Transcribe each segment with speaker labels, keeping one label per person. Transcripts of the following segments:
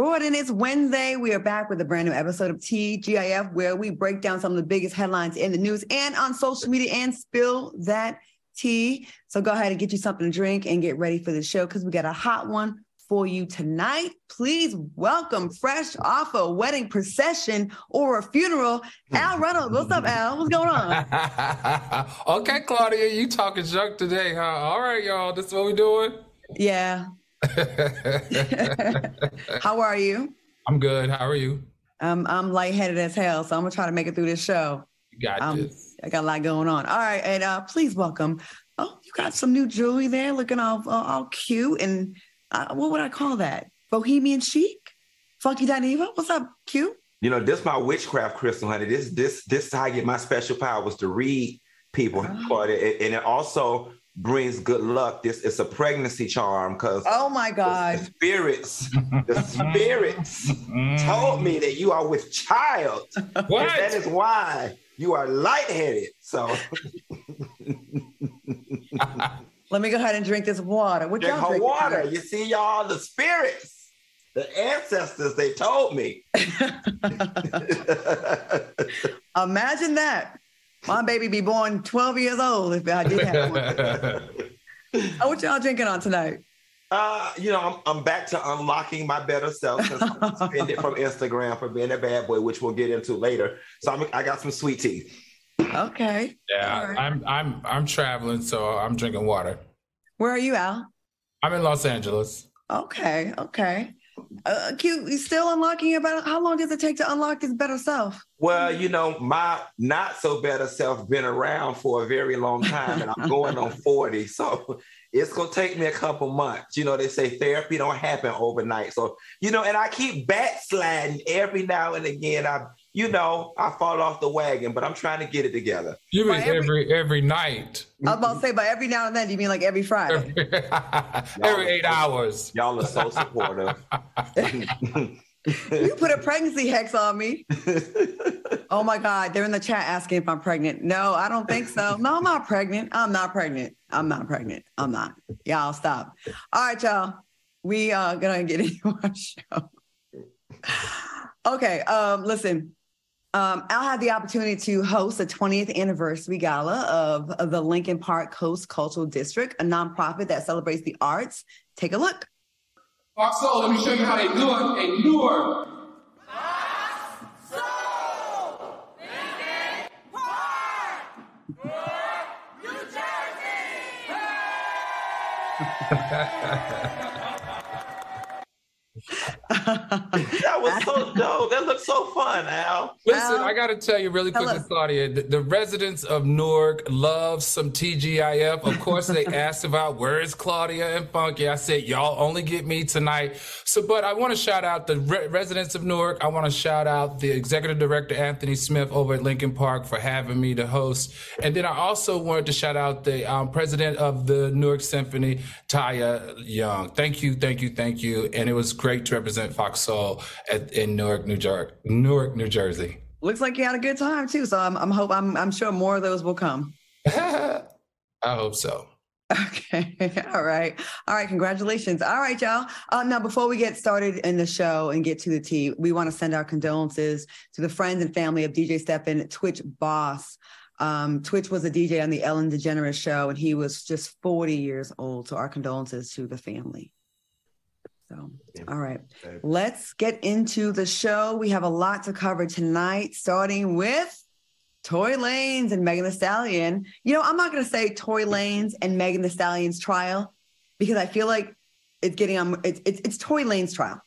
Speaker 1: Jordan, it's Wednesday. We are back with a brand new episode of TGIF where we break down some of the biggest headlines in the news and on social media and spill that tea. So go ahead and get you something to drink and get ready for the show because we got a hot one for you tonight. Please welcome, fresh off a wedding procession or a funeral, Al Reynolds. What's up, Al? What's going on?
Speaker 2: okay, Claudia, you talking junk today, huh? All right, y'all. This is what we doing.
Speaker 1: Yeah, How are you?
Speaker 2: I'm good. How are you?
Speaker 1: Um, I'm lightheaded as hell, so I'm gonna try to make it through this show.
Speaker 2: You got um, this.
Speaker 1: I got a lot going on. All right, and uh, please welcome. Oh, you got some new jewelry there, looking all uh, all cute and uh, what would I call that? Bohemian chic, funky Dineva. What's up, cute?
Speaker 3: You know, this my witchcraft crystal, honey. This this this is how I get my special powers to read people, oh. and it also brings good luck. This is a pregnancy charm because
Speaker 1: oh my god,
Speaker 3: the, the spirits, the mm-hmm. spirits told me that you are with child. What? that is why you are lightheaded. So
Speaker 1: let me go ahead and drink this water.
Speaker 3: What drink y'all water. You see, y'all, the spirits, the ancestors, they told me.
Speaker 1: Imagine that. My baby be born 12 years old if I did have one. oh, what y'all drinking on tonight?
Speaker 3: Uh, you know, I'm, I'm back to unlocking my better self since I suspended from Instagram for being a bad boy, which we'll get into later. So I'm, I got some sweet tea.
Speaker 1: Okay.
Speaker 2: Yeah, right. I'm I'm I'm traveling, so I'm drinking water.
Speaker 1: Where are you, Al?
Speaker 2: I'm in Los Angeles.
Speaker 1: Okay, okay. Uh, cute. You still unlocking your better? How long does it take to unlock this better self?
Speaker 3: Well, you know, my not so better self been around for a very long time, and I'm going on 40. So it's gonna take me a couple months. You know, they say therapy don't happen overnight. So, you know, and I keep backsliding every now and again. I you know, I fall off the wagon, but I'm trying to get it together.
Speaker 2: You mean every, every, every night?
Speaker 1: I was about to say, but every now and then, do you mean like every Friday?
Speaker 2: every eight hours.
Speaker 3: Y'all are so supportive.
Speaker 1: you put a pregnancy hex on me. oh my God. They're in the chat asking if I'm pregnant. No, I don't think so. No, I'm not pregnant. I'm not pregnant. I'm not pregnant. I'm not. Y'all stop. All right, y'all. We are gonna get into our show. Okay. Um, listen, um, Al had the opportunity to host the 20th anniversary gala of, of the Lincoln Park Coast Cultural District, a nonprofit that celebrates the arts. Take a look.
Speaker 4: Fox Soul, let me show you how they do it in Newark.
Speaker 3: that was so dope. That looks so fun, Al.
Speaker 2: Listen, Al, I got to tell you really quickly, Claudia. The, the, residents of Newark love some TGIF. Of course, they asked about where is Claudia and Funky. I said, y'all only get me tonight. So, but I want to shout out the re- residents of Newark. I want to shout out the executive director Anthony Smith over at Lincoln Park for having me to host. And then I also wanted to shout out the um, president of the Newark Symphony, Taya Young. Thank you, thank you, thank you. And it was great to represent Fox Soul at, in Newark, New Jersey. Newark, New Jersey.
Speaker 1: Looks like you had a good time too. So I'm, I'm hope I'm, I'm sure more of those will come.
Speaker 2: I hope so.
Speaker 1: Okay. All right. All right. Congratulations. All right, y'all. Uh, now, before we get started in the show and get to the tea, we want to send our condolences to the friends and family of DJ Stephen, Twitch boss. Um, Twitch was a DJ on the Ellen DeGeneres show, and he was just 40 years old. So, our condolences to the family. So, all right, let's get into the show. We have a lot to cover tonight, starting with Tory Lanez and Megan Thee Stallion. You know, I'm not going to say Tory Lanez and Megan Thee Stallion's trial because I feel like it's getting on. It's it's, it's Tory Lanez trial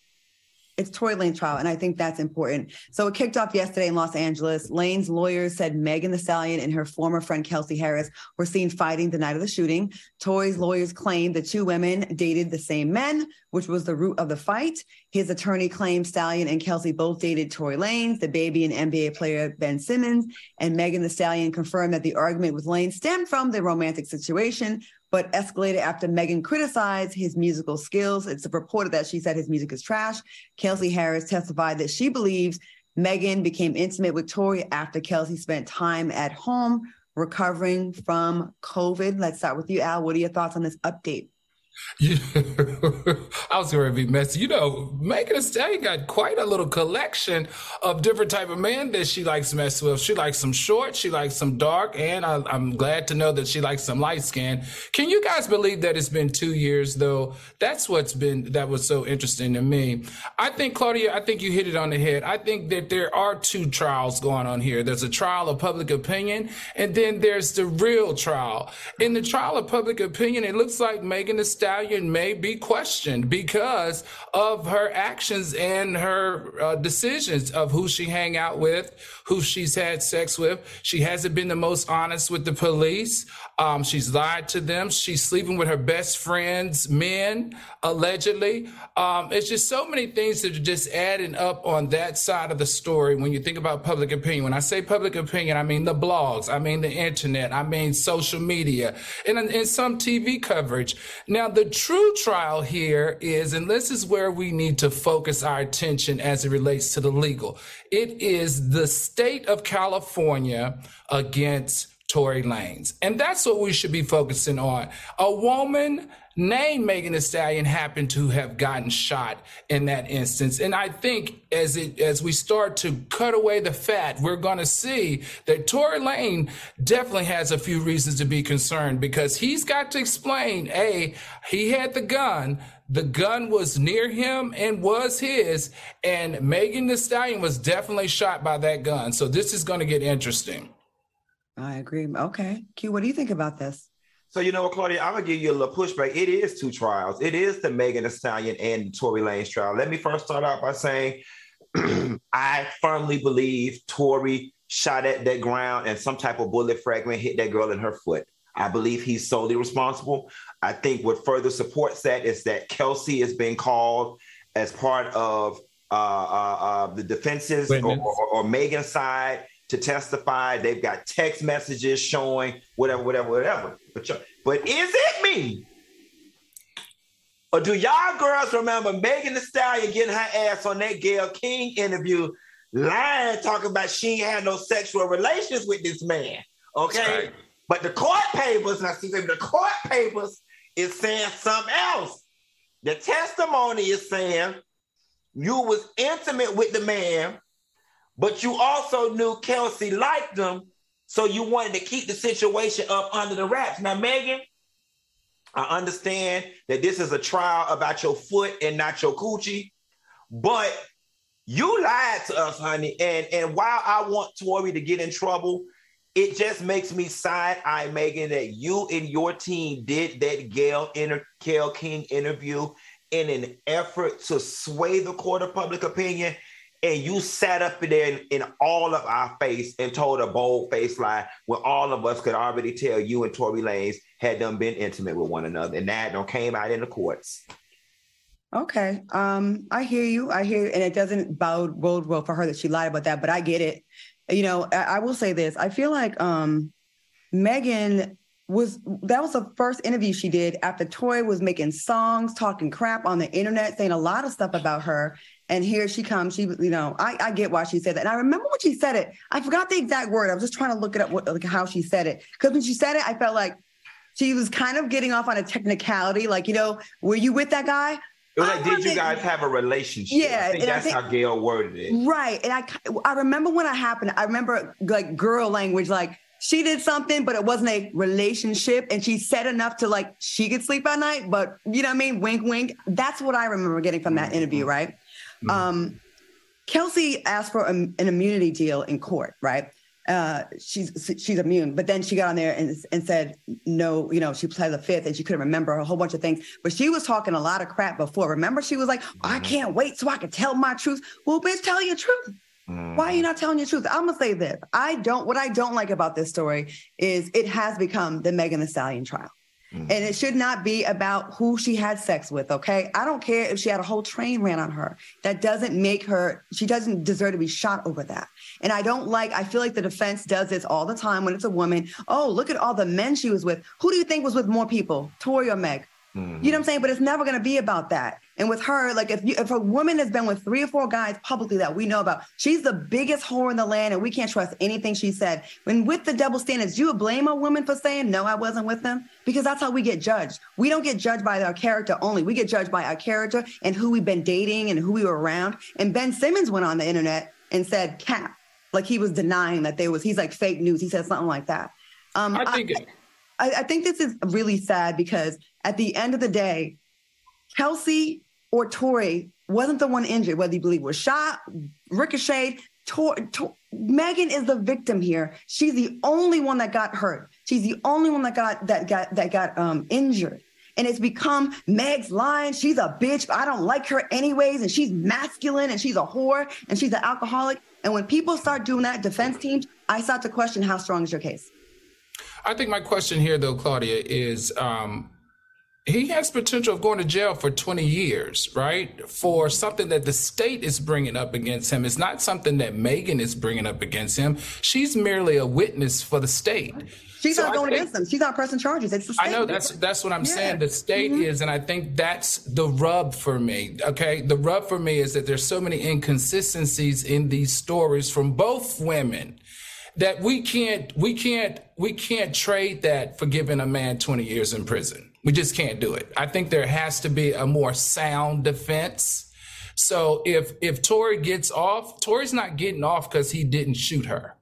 Speaker 1: it's Tory Lane trial, and I think that's important. So it kicked off yesterday in Los Angeles. Lane's lawyers said Megan Thee Stallion and her former friend Kelsey Harris were seen fighting the night of the shooting. Tory's lawyers claimed the two women dated the same men, which was the root of the fight. His attorney claimed Stallion and Kelsey both dated Tory Lanez, baby and NBA player Ben Simmons. And Megan Thee Stallion confirmed that the argument with Lane stemmed from the romantic situation, but escalated after Megan criticized his musical skills. It's reported that she said his music is trash. Kelsey Harris testified that she believes Megan became intimate with Tory after Kelsey spent time at home recovering from COVID. Let's start with you, Al. What are your thoughts on this update?
Speaker 2: I was going to be messy. You know, Megan Thee Stallion got quite a little collection of different type of men that she likes to mess with. She likes some short, she likes some dark, and I, am glad to know that she likes some light skin. Can you guys believe that it's been two years though? That's what's been that was so interesting to me. I think Claudia, I think you hit it on the head. I think that there are two trials going on here. There's a trial of public opinion, and then there's the real trial. In the trial of public opinion, it looks like Megan Thee Stallion may be questioned because of her actions and her uh, decisions of who she hang out with, who she's had sex with. She hasn't been the most honest with the police. Um, she's lied to them. She's sleeping with her best friends, men, allegedly. Um, it's just so many things that are just adding up on that side of the story when you think about public opinion. When I say public opinion, I mean the blogs, I mean the internet, I mean social media, and, and some TV coverage. Now, the true trial here is, and this is where we need to focus our attention as it relates to the legal. It is the state of California against Tory Lanez. And that's what we should be focusing on. A woman named Megan Thee Stallion happened to have gotten shot in that instance. And I think as it as we start to cut away the fat, we're gonna see that Tory Lane definitely has a few reasons to be concerned because he's got to explain, A, he had the gun, the gun was near him and was his, and Megan Thee Stallion was definitely shot by that gun. So this is gonna get interesting.
Speaker 1: I agree. Okay. Q, what do you think about this?
Speaker 3: So you know what, Claudia, I'm gonna give you a little pushback. It is two trials. It is the Megan Thee Stallion and Tory Lanez trial. Let me first start out by saying I firmly believe Tory shot at that ground and some type of bullet fragment hit that girl in her foot. I believe he's solely responsible. I think what further supports that is that Kelsey has been called as part of uh, uh, uh, the defenses or, or, or Megan's side to testify. They've got text messages showing whatever, whatever, whatever. But but is it me? Or do y'all girls remember Megan Thee Stallion getting her ass on that Gayle King interview, lying, talking about she ain't had no sexual relations with this man? Okay. Right. But the court papers, and I see, the court papers is saying something else. The testimony is saying you was intimate with the man but you also knew Kelsey liked them, so you wanted to keep the situation up under the wraps. Now, Megan, I understand that this is a trial about your foot and not your coochie, but you lied to us, honey. And and while I want Tory to get in trouble, it just makes me side eye, Megan, that you and your team did that Gayle inter- Gayle King interview in an effort to sway the court of public opinion and you sat up there in, in, all of our face and told a bold face lie when all of us could already tell you and Tory Lanez had them been intimate with one another, and that don't came out in the courts.
Speaker 1: Okay, um, I hear you. I hear, and it doesn't bode bode well for her that she lied about that, but I get it. You know, I, I will say this: I feel like um, Megan was that was the first interview she did after Toy was making songs, talking crap on the internet, saying a lot of stuff about her. And here she comes. She, you know, I, I get why she said that. And I remember when she said it. I forgot the exact word. I was just trying to look it up, what, like how she said it. Because when she said it, I felt like she was kind of getting off on a technicality. Like, you know, were you with that guy?
Speaker 3: It was like, did you guys have a relationship?
Speaker 1: Yeah,
Speaker 3: I think that's I think, how Gayle worded it.
Speaker 1: Right, and I, I remember when it happened. I remember like girl language, like she did something, but it wasn't a relationship, and she said enough to like she could sleep at night. But you know what I mean? Wink, wink. That's what I remember getting from that mm-hmm. interview, right? Mm-hmm. Um, Kelsey asked for a, an immunity deal in court, right? uh, she's she's immune. But then she got on there and, and said no, you know, she played the fifth and she couldn't remember a whole bunch of things. But she was talking a lot of crap before. Remember, she was like, I mm-hmm. can't wait so I can tell my truth. Well, bitch, tell your truth. Mm-hmm. Why are you not telling your truth? I'm gonna say this. I don't what I don't like about this story is it has become the Megan Thee Stallion trial. Mm-hmm. And it should not be about who she had sex with, okay? I don't care if she had a whole train ran on her. That doesn't make her, she doesn't deserve to be shot over that. And I don't like, I feel like the defense does this all the time when it's a woman. Oh, look at all the men she was with. Who do you think was with more people, Tory or Meg? Mm-hmm. You know what I'm saying? But it's never going to be about that. And with her, like if you, if a woman has been with three or four guys publicly that we know about, she's the biggest whore in the land, and we can't trust anything she said. When with the double standards, you would blame a woman for saying no, I wasn't with them because that's how we get judged. We don't get judged by our character only. We get judged by our character and who we've been dating and who we were around. And Ben Simmons went on the internet and said cap, like he was denying that there was. He's like fake news. He said something like that.
Speaker 2: Um, I think. I,
Speaker 1: I, I think this is really sad because at the end of the day, Kelsey or Tory wasn't the one injured, whether you believe was shot, ricocheted. Tor, Tor, Megan is the victim here. She's the only one that got hurt. She's the only one that got that got that got um, injured. And it's become Meg's line. She's a bitch. I don't like her anyways. And she's masculine and she's a whore and she's an alcoholic. And when people start doing that, defense teams, I start to question how strong is your case.
Speaker 2: I think my question here, though, Claudia, is um, he has potential of going to jail for 20 years, right? For something that the state is bringing up against him. It's not something that Megan is bringing up against him. She's merely a witness for the state.
Speaker 1: She's so not going think, against them. She's not pressing charges. It's the state.
Speaker 2: I know that's that's what I'm yeah. saying. The state mm-hmm. is, and I think that's the rub for me. Okay, the rub for me is that there's so many inconsistencies in these stories from both women that we can't we can't we can't trade that for giving a man 20 years in prison. We just can't do it. I think there has to be a more sound defense. So if if Tory gets off, Tory's not getting off because he didn't shoot her.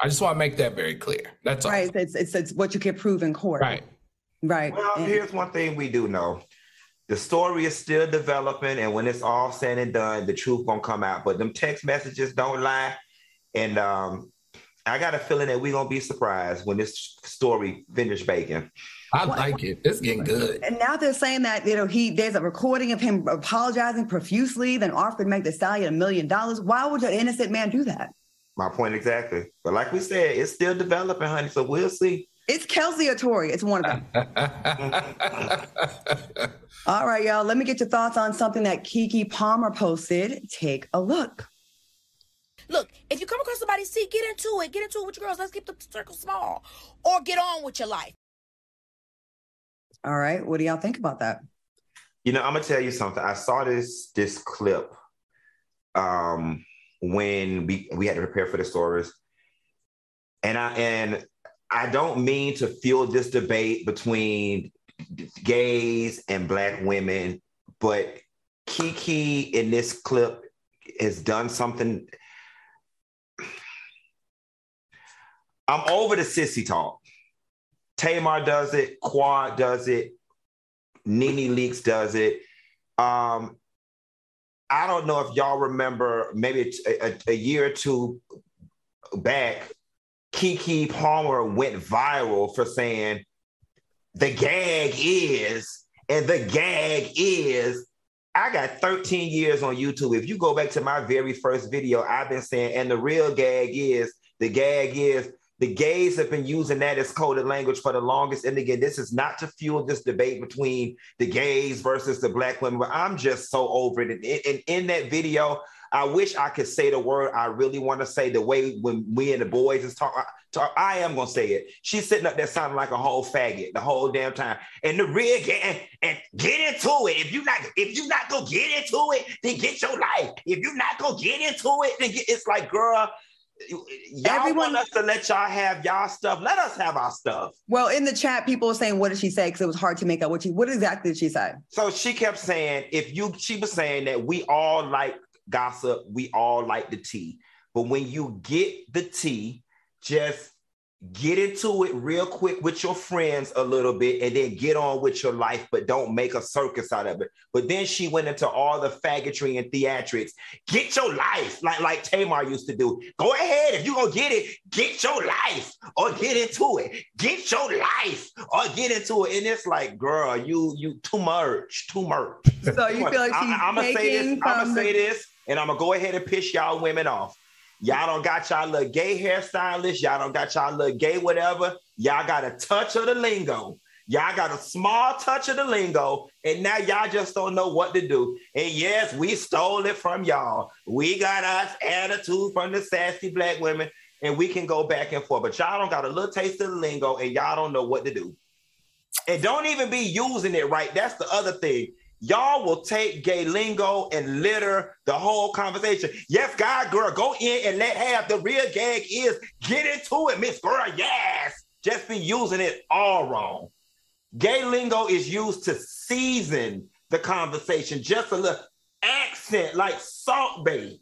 Speaker 2: I just want to make that very clear. That's all.
Speaker 1: Right. It's, it's, it's what you can prove in court.
Speaker 2: Right.
Speaker 1: Right.
Speaker 3: Well, and- here's one thing we do know. The story is still developing, and when it's all said and done, the truth gonna come out. But them text messages don't lie, and um, I got a feeling that we're gonna be surprised when this story finishes baking.
Speaker 2: I like it. It's getting good.
Speaker 1: And now they're saying that you know he there's a recording of him apologizing profusely, then offered Meg the Stallion a million dollars. Why would an innocent man do that?
Speaker 3: My point exactly. But like we said, it's still developing, honey. So we'll see.
Speaker 1: It's Kelsey or Tory. It's one of them. All right, y'all. Let me get your thoughts on something that Keke Palmer posted. Take a look.
Speaker 5: Look, if you come across somebody, see, get into it. Get into it with your girls. Let's keep the circle small. Or get on with your life.
Speaker 1: All right. What do y'all think about that?
Speaker 3: You know, I'm gonna tell you something. I saw this this clip um when we we had to prepare for the stories. And I and I don't mean to fuel this debate between gays and black women, but Keke in this clip has done something I'm over the sissy talk. Tamar does it, Quad does it, NeNe Leakes does it. Um, I don't know if y'all remember, maybe a, a, a year or two back, Keke Palmer went viral for saying the gag is, and the gag is. I got 13 years on YouTube. If you go back to my very first video, I've been saying, and the real gag is, the gag is, the gays have been using that as coded language for the longest. And again, this is not to fuel this debate between the gays versus the black women, but I'm just so over it. And in, in that video, I wish I could say the word I really want to say the way when we and the boys is talking. Talk, I am gonna say it. She's sitting up there sounding like a whole faggot the whole damn time. And the rig and, and get into it. If you not if you not gonna get into it, then get your life. If you not gonna get into it, then get, it's like, girl, y'all Everyone, want us to let y'all have y'all stuff. Let us have our stuff.
Speaker 1: Well, in the chat, people were saying, "What did she say?" Because it was hard to make out what she. What exactly did she say?
Speaker 3: So she kept saying, "If you," she was saying that we all like gossip, we all like the tea, but when you get the tea, just get into it real quick with your friends a little bit and then get on with your life, but don't make a circus out of it. But then she went into all the faggotry and theatrics. Get your life, like, like Tamar used to do. Go ahead. If you're gonna get it, get your life or get into it. Get your life or get into it. And it's like, girl, you you too much, too much.
Speaker 1: So you feel like
Speaker 3: I, am gonna say this, I'm gonna say this, and I'm gonna go ahead and piss y'all women off. Y'all don't got y'all little gay hairstylist. Y'all don't got y'all little gay whatever. Y'all got a touch of the lingo. Y'all got a small touch of the lingo, and now y'all just don't know what to do. And yes, we stole it from y'all. We got us attitude from the sassy black women, and we can go back and forth. But y'all don't got a little taste of the lingo, and y'all don't know what to do. And don't even be using it right. That's the other thing. Y'all will take gay lingo and litter the whole conversation. Yes, God, girl, go in and let have the real gag is get into it, Miss Girl. Yes, just be using it all wrong. Gay lingo is used to season the conversation, just a little accent like Salt Bae.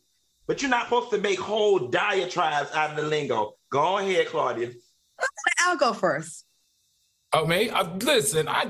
Speaker 3: But you're not supposed to make whole diatribes out of the lingo. Go ahead, Claudia.
Speaker 1: I'll go first.
Speaker 2: Oh, me? Uh, listen, I,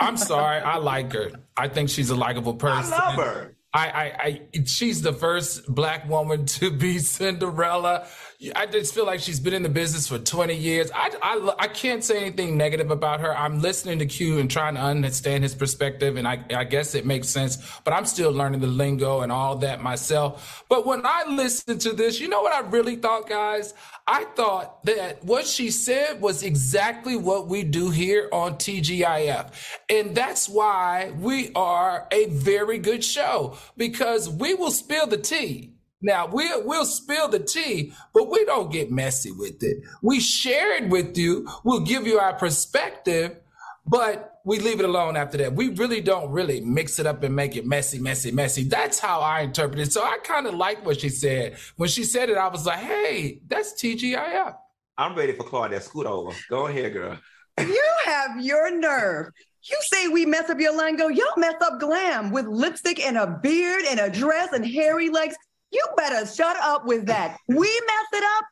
Speaker 2: I'm sorry. I like her. I think she's a likable person.
Speaker 3: I love her.
Speaker 2: I, I, I, she's the first black woman to be Cinderella. I just feel like she's been in the business for 20 years. I, I, I can't say anything negative about her. I'm listening to Q and trying to understand his perspective, and I, I guess it makes sense, but I'm still learning the lingo and all that myself. But when I listened to this, you know what I really thought, guys? I thought that what she said was exactly what we do here on TGIF. And that's why we are a very good show because we will spill the tea. Now we'll we'll spill the tea, but we don't get messy with it. We share it with you. We'll give you our perspective, but we leave it alone after that. We really don't really mix it up and make it messy, messy, messy. That's how I interpret it. So I kind of like what she said. When she said it, I was like, hey, that's TGIF.
Speaker 3: I'm ready for Claudia. Scoot over. Go ahead, girl.
Speaker 1: You have your nerve. You say we mess up your lingo. Y'all mess up glam with lipstick and a beard and a dress and hairy legs. You better shut up with that. We mess it up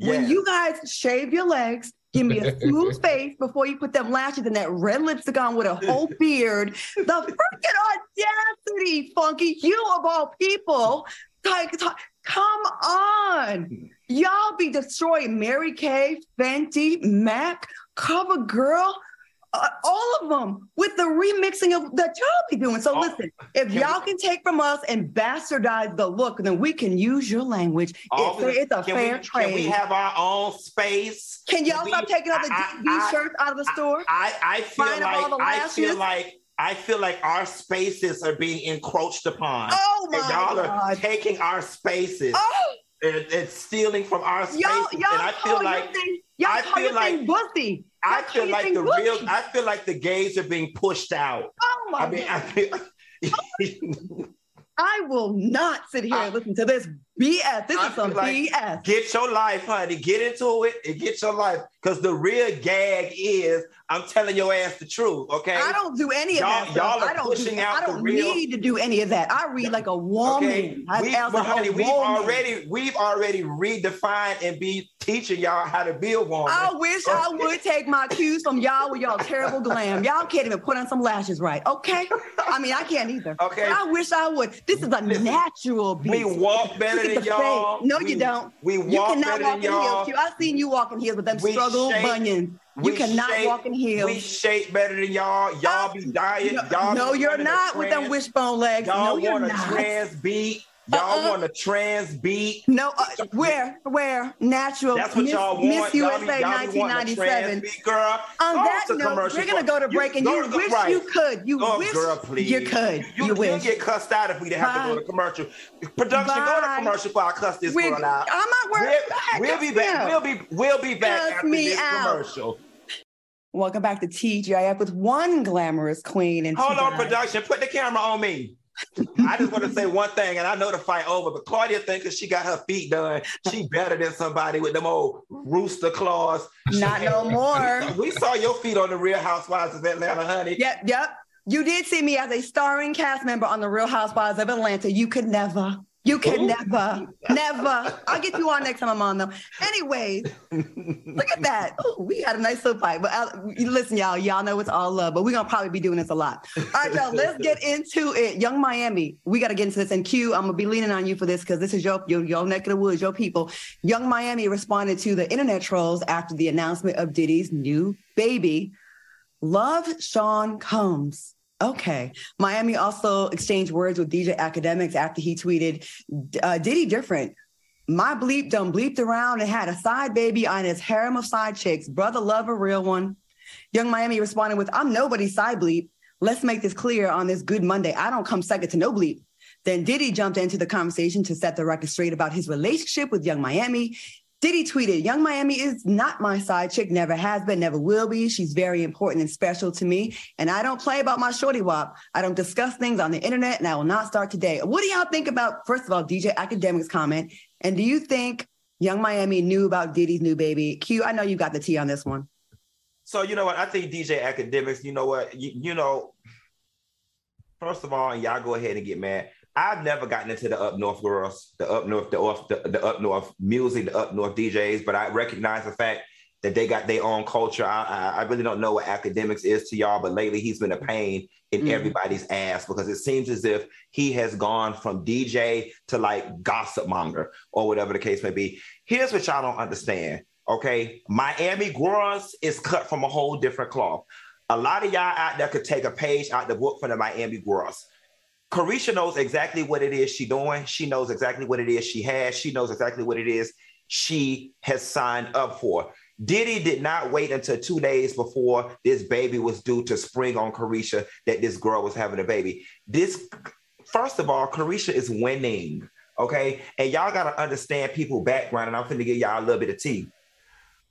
Speaker 1: when you guys shave your legs. Give me a smooth face before you put them lashes and that red lipstick on with a whole beard. The freaking audacity, Funky. You of all people. Like, t- come on. Y'all be destroying Mary Kay, Fenty, Mac, Cover Girl, uh, all of them with the remixing of that y'all be doing. So
Speaker 3: Oh,
Speaker 1: listen, if y'all can take from us and bastardize the look, then we can use your language. It's, it's a fair
Speaker 3: we,
Speaker 1: trade.
Speaker 3: Can we have our own space?
Speaker 1: Can y'all
Speaker 3: we-
Speaker 1: stop taking all the DB shirts out of the store?
Speaker 3: I, I feel
Speaker 1: Buying all
Speaker 3: like I feel like I feel like our spaces are being encroached upon.
Speaker 1: oh my
Speaker 3: and y'all are taking our spaces
Speaker 1: Oh,
Speaker 3: and, and stealing from our spaces.
Speaker 1: y'all, y'all
Speaker 3: and I feel like
Speaker 1: y'all
Speaker 3: I
Speaker 1: call
Speaker 3: feel
Speaker 1: your
Speaker 3: like-
Speaker 1: thing bussy.
Speaker 3: I feel like the real I feel like the gays are being pushed out.
Speaker 1: Oh my
Speaker 3: I mean, I feel
Speaker 1: I will not sit here and listen to this BS. This
Speaker 3: I
Speaker 1: is some
Speaker 3: like-
Speaker 1: BS.
Speaker 3: Get your life, honey. Get into it and get your life. Because the real gag is I'm telling your ass the truth, okay?
Speaker 1: I don't do any of
Speaker 3: Y'all-
Speaker 1: that.
Speaker 3: y'all are
Speaker 1: I don't
Speaker 3: pushing
Speaker 1: do,
Speaker 3: out
Speaker 1: I don't
Speaker 3: real-
Speaker 1: need to do any of that. I read like a woman.
Speaker 3: Okay, we,
Speaker 1: like
Speaker 3: honey, we've
Speaker 1: woman.
Speaker 3: already we've already redefined and be teaching y'all how to be a woman.
Speaker 1: I wish I would take my cues from y'all with y'all terrible glam. Y'all can't even put on some lashes right. Okay? I mean, I can't either.
Speaker 3: Okay.
Speaker 1: I wish I would. This is a
Speaker 3: Listen,
Speaker 1: natural
Speaker 3: we
Speaker 1: beauty.
Speaker 3: walk better than y'all.
Speaker 1: face. No,
Speaker 3: We-
Speaker 1: you don't.
Speaker 3: We
Speaker 1: You cannot
Speaker 3: better
Speaker 1: walk
Speaker 3: than
Speaker 1: in
Speaker 3: y'all.
Speaker 1: heels. Q. I've seen you walk in heels with them
Speaker 3: We
Speaker 1: struggle
Speaker 3: shape-
Speaker 1: bunions. You
Speaker 3: We
Speaker 1: cannot
Speaker 3: shape-
Speaker 1: walk in heels.
Speaker 3: We shape better than y'all. Y'all be dying.
Speaker 1: no,
Speaker 3: Y'all
Speaker 1: no,
Speaker 3: be
Speaker 1: you're not with them wishbone legs.
Speaker 3: Y'all
Speaker 1: No, you're
Speaker 3: want a
Speaker 1: not.
Speaker 3: trans beat. Y'all
Speaker 1: Uh-uh.
Speaker 3: want a trans beat.
Speaker 1: No, uh, where, where, natural.
Speaker 3: That's what
Speaker 1: Miss,
Speaker 3: y'all want.
Speaker 1: Miss
Speaker 3: y'all
Speaker 1: USA
Speaker 3: be, y'all be a
Speaker 1: 1997.
Speaker 3: trans beat, girl.
Speaker 1: On
Speaker 3: Go
Speaker 1: that note,
Speaker 3: commercial
Speaker 1: we're gonna go to break, and you
Speaker 3: to-
Speaker 1: wish
Speaker 3: right.
Speaker 1: you could. You
Speaker 3: Oh,
Speaker 1: wish
Speaker 3: girl, please.
Speaker 1: you could.
Speaker 3: You,
Speaker 1: You,
Speaker 3: will
Speaker 1: wish.
Speaker 3: get cussed out if we didn't have to go
Speaker 1: Bye.
Speaker 3: to commercial. Production, go to commercial before I cuss this
Speaker 1: We're-
Speaker 3: girl out.
Speaker 1: I'm not worried.
Speaker 3: We'll, we'll be back. We'll be we'll be back
Speaker 1: Cuss
Speaker 3: after this
Speaker 1: out.
Speaker 3: commercial.
Speaker 1: Welcome back to TGIF with one glamorous queen and
Speaker 3: Hold on, production. Put the camera on me. I just want to say one thing, and I know the fight over, but Claudia thinks she got her feet done, she better than somebody with them old rooster claws.
Speaker 1: Not no more.
Speaker 3: We saw your feet on the Real Housewives of Atlanta, honey.
Speaker 1: Yep, yep. You did see me as a starring cast member on The Real Housewives of Atlanta. You could never, You can Ooh. never, never. I'll get you on next time I'm on though. Anyways, look at that. Ooh, we had a nice little fight. But uh, listen, y'all, y'all know it's all love, but we're gonna probably be doing this a lot. All right, y'all, let's get into it. Yung Miami, we gotta get into this. And Q, I'm gonna be leaning on you for this because this is your, your your neck of the woods, your people. Yung Miami responded to the internet trolls after the announcement of Diddy's new baby. Love Sean Combs. Okay. Miami also exchanged words with DJ Akademiks after he tweeted, uh, Diddy different. My bleep done bleeped around and had a side baby on his harem of side chicks. Brother love a real one. Yung Miami responded with, I'm nobody's side bleep. Let's make this clear on this good Monday. I don't come second to no bleep. Then Diddy jumped into the conversation to set the record straight about his relationship with Yung Miami. Diddy tweeted, Yung Miami is not my side chick, never has been, never will be. She's very important and special to me. And I don't play about my shorty wop. I don't discuss things on the internet, and I will not start today. What do y'all think about, first of all, DJ Akademiks comment? And do you think Yung Miami knew about Diddy's new baby? Q, I know you got the tea on this one.
Speaker 3: So, you know what? I think DJ Akademiks, you know what? You, you know, first of all, y'all go ahead and get mad. I've never gotten into the up north girls, the up north, the off, the, the up north music, the up north DJs, but I recognize the fact that they got their own culture. I, I, I, really don't know what Akademiks is to y'all, but lately he's been a pain in mm-hmm. everybody's ass because it seems as if he has gone from DJ to like gossip monger or whatever the case may be. Here's what y'all don't understand. Okay, Miami Growers is cut from a whole different cloth. A lot of y'all out there could take a page out the book from the Miami Growers. Caresha knows exactly what it is she doing. She knows exactly what it is she has. She knows exactly what it is she has signed up for. Diddy did not wait until two days before this baby was due to spring on Caresha that this girl was having a baby. This, first of all, Caresha is winning, okay? And y'all gotta understand people background, and I'm finna give y'all a little bit of tea.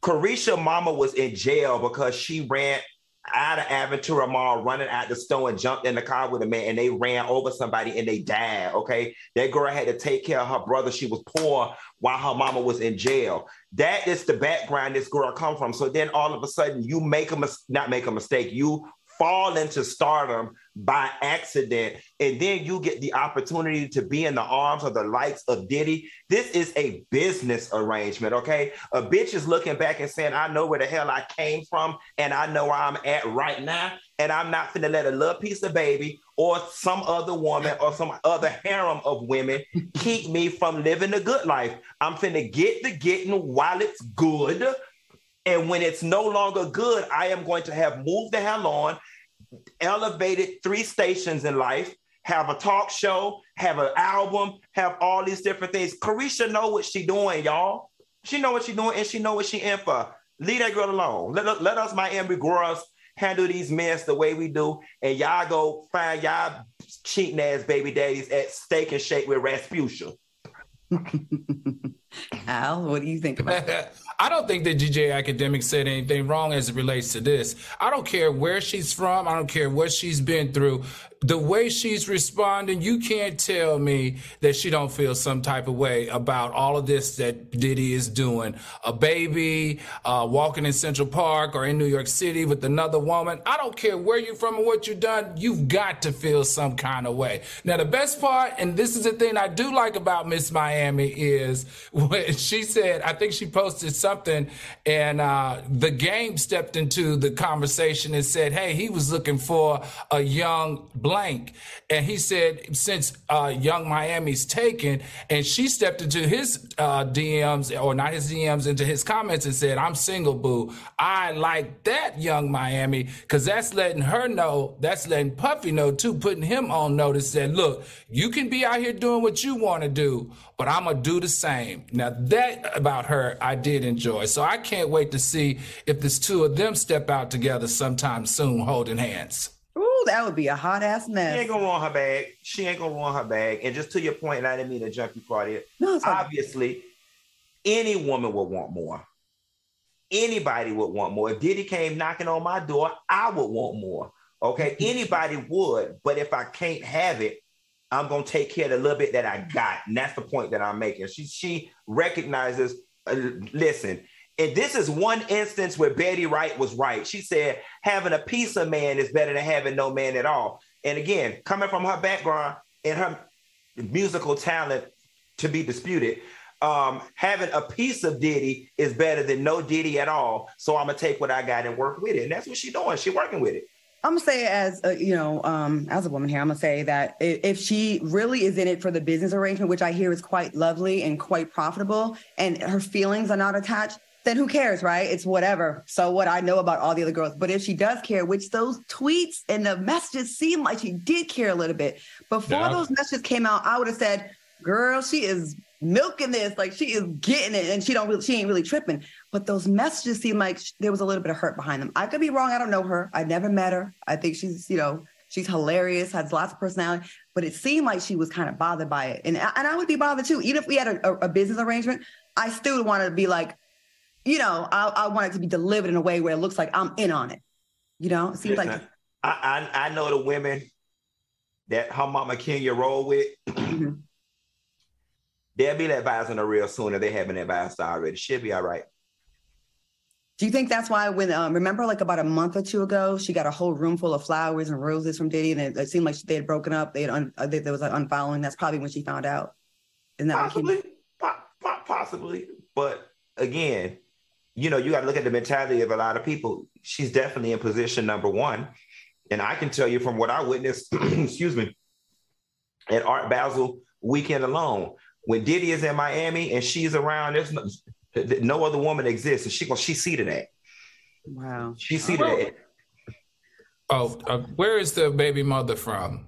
Speaker 3: Carisha mama was in jail because she ran out of Aventura Mall running out the store and jumped in the car with a man and they ran over somebody and they died. Okay. That girl had to take care of her brother. She was poor while her mama was in jail. That is the background this girl come from. So then all of a sudden you make a mis- not make a mistake. You fall into stardom by accident, and then you get the opportunity to be in the arms of the likes of Diddy. This is a business arrangement, okay? A bitch is looking back and saying, I know where the hell I came from, and I know where I'm at right now, and I'm not gonna let a little piece of baby or some other woman or some other harem of women keep me from living a good life. I'm finna get the getting while it's good. And when it's no longer good, I am going to have moved the hell on, elevated three stations in life, have a talk show, have an album, have all these different things. Caresha know what she doing, y'all. She know what she doing and she know what she in for. Leave that girl alone. Let, let us Miami girls handle these mess the way we do, and y'all go find y'all cheating ass baby daddies at Steak and Shake with Rasputia.
Speaker 1: Al, what do you think about that?
Speaker 2: I don't think that DJ Academic said anything wrong as it relates to this. I don't care where she's from. I don't care what she's been through the way she's responding, you can't tell me that she don't feel some type of way about all of this that Diddy is doing. A baby, uh, walking in Central Park or in New York City with another woman. I don't care where you're from or what you've done. You've got to feel some kind of way. Now, the best part, and this is the thing I do like about Miss Miami is when she said, I think she posted something and uh, the game stepped into the conversation and said, hey, he was looking for a young blank. And he said, since uh, Yung Miami's taken, and she stepped into his uh, DMs, or not his DMs, into his comments and said, I'm single, boo. I like that Yung Miami, because that's letting her know, that's letting Puffy know too, putting him on notice that, look, you can be out here doing what you want to do, but I'm going to do the same. Now, that about her, I did enjoy. So I can't wait to see if this two of them step out together sometime soon, holding hands.
Speaker 1: Ooh, that would be a hot ass mess.
Speaker 3: She ain't gonna want her bag. She ain't gonna want her bag. And just to your point, and I didn't mean to jump you, Claudia. No, obviously, any woman would want more. Anybody would want more. If Diddy came knocking on my door, I would want more. Okay, anybody would. But if I can't have it, I'm gonna take care of the little bit that I got, and that's the point that I'm making. She she recognizes. Uh, listen, and this is one instance where Betty Wright was right. She said, having a piece of man is better than having no man at all. And again, coming from her background and her musical talent, to be disputed. Um, having a piece of Diddy is better than no Diddy at all. So I'm gonna take what I got and work with it. And that's what she's doing. She's working with it.
Speaker 1: I'm gonna say as a, you know, um, as a woman here, I'm gonna say that if she really is in it for the business arrangement, which I hear is quite lovely and quite profitable, and her feelings are not attached, then who cares, right? It's whatever. So what I know about all the other girls. But if she does care, which those tweets and the messages seem like she did care a little bit. Before yeah. those messages came out, I would have said, girl, she is milking this, like she is getting it, and she don't really, she ain't really tripping. But those messages seem like there was a little bit of hurt behind them. I could be wrong. I don't know her. I never met her. I think she's, you know, she's hilarious, has lots of personality. But it seemed like she was kind of bothered by it, and and I would be bothered too. Even if we had a, a business arrangement, I still want to be like, you know, I, I, want it to be delivered in a way where it looks like I'm in on it. You know, it seems Listen, like
Speaker 3: I, I, I know the women that her mama Kenya roll with. Mm-hmm. They'll be on the real soon if they haven't that bias already. She'll be all right.
Speaker 1: Do you think that's why when um, remember like about a month or two ago, she got a whole room full of flowers and roses from Diddy, and it, it seemed like they had broken up. They had un, uh, they, there was like unfollowing. That's probably when she found out.
Speaker 3: Isn't that possibly, po- po- possibly, but again, you know, you got to look at the mentality of a lot of people. She's definitely in position number one. And I can tell you from what I witnessed, excuse me, at Art Basel weekend alone, when Diddy is in Miami and she's around, there's no, no other woman exists. And she, well, she seated that.
Speaker 1: Wow.
Speaker 3: She seated oh. that.
Speaker 2: Oh, uh, where is the baby mother from?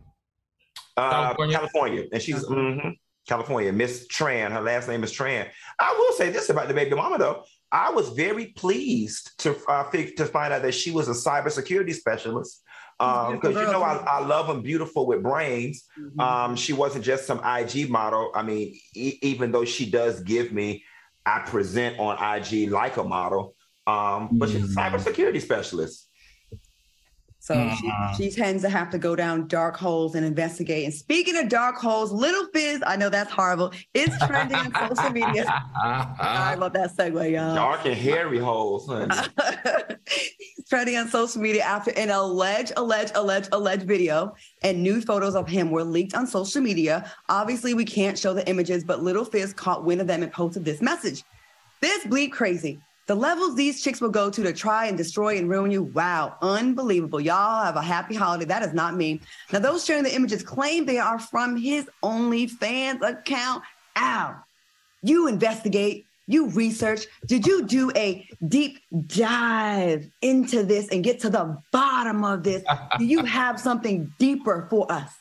Speaker 3: Uh, California? California. And she's, mm-hmm, California, Miss Tran. Her last name is Tran. I will say this about the baby mama, though. I was very pleased to uh, to find out that she was a cybersecurity specialist. Because um, you know I, I, love them beautiful with brains. Mm-hmm. Um, she wasn't just some IG model. I mean, e- even though she does give me, I present on IG like a model. Um, but she's a mm-hmm. cybersecurity specialist.
Speaker 1: So uh-huh. she, she, tends to have to go down dark holes and investigate. And speaking of dark holes, Lil Fizz, I know that's horrible, is trending on social media. I love that segue, y'all.
Speaker 3: Dark and hairy holes, honey.
Speaker 1: trending on social media after an alleged, alleged, alleged, alleged video and nude photos of him were leaked on social media. Obviously, we can't show the images, but Lil Fizz caught wind of them and posted this message. This bleep crazy. The levels these chicks will go to to try and destroy and ruin you. Wow, unbelievable. Y'all have a happy holiday. That is not me. Now, those sharing the images claim they are from his OnlyFans account. Ow. You investigate, you research. Did you do a deep dive into this and get to the bottom of this? do you have something deeper for us?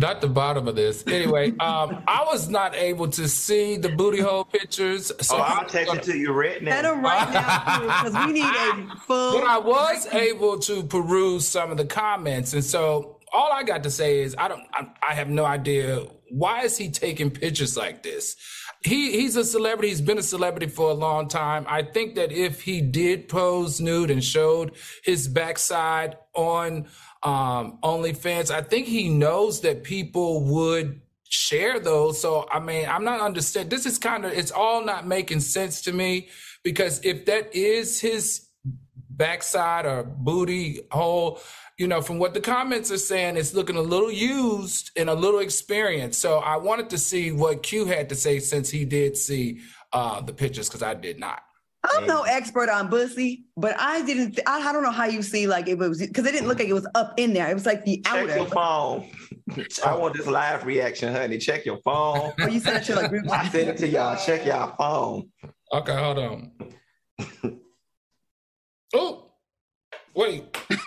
Speaker 2: Not the bottom of this. Anyway, um, I was not able to see the booty hole pictures.
Speaker 3: So oh, I'll text it to you right now.
Speaker 1: Send them right now, because we need a full.
Speaker 2: But I was able to peruse some of the comments, and so all I got to say is I don't. I, I have no idea why is he taking pictures like this. He he's a celebrity. He's been a celebrity for a long time. I think that if he did pose nude and showed his backside on um, OnlyFans. I think he knows that people would share those. So, I mean, I'm not understand. This is kind of, it's all not making sense to me because if that is his backside or booty hole, you know, from what the comments are saying, it's looking a little used and a little experienced. So I wanted to see what Q had to say since he did see uh, the pictures because I did not.
Speaker 1: I'm no mm-hmm. expert on bussy, but I didn't. I, I don't know how you see like it was because it didn't look like it was up in there. It was like the
Speaker 3: Check
Speaker 1: outer.
Speaker 3: your phone. I want this live reaction, honey. Check your phone.
Speaker 1: Oh, you sent it to like group.
Speaker 3: I sent it to y'all. Check y'all phone.
Speaker 2: Okay, hold on. oh, wait.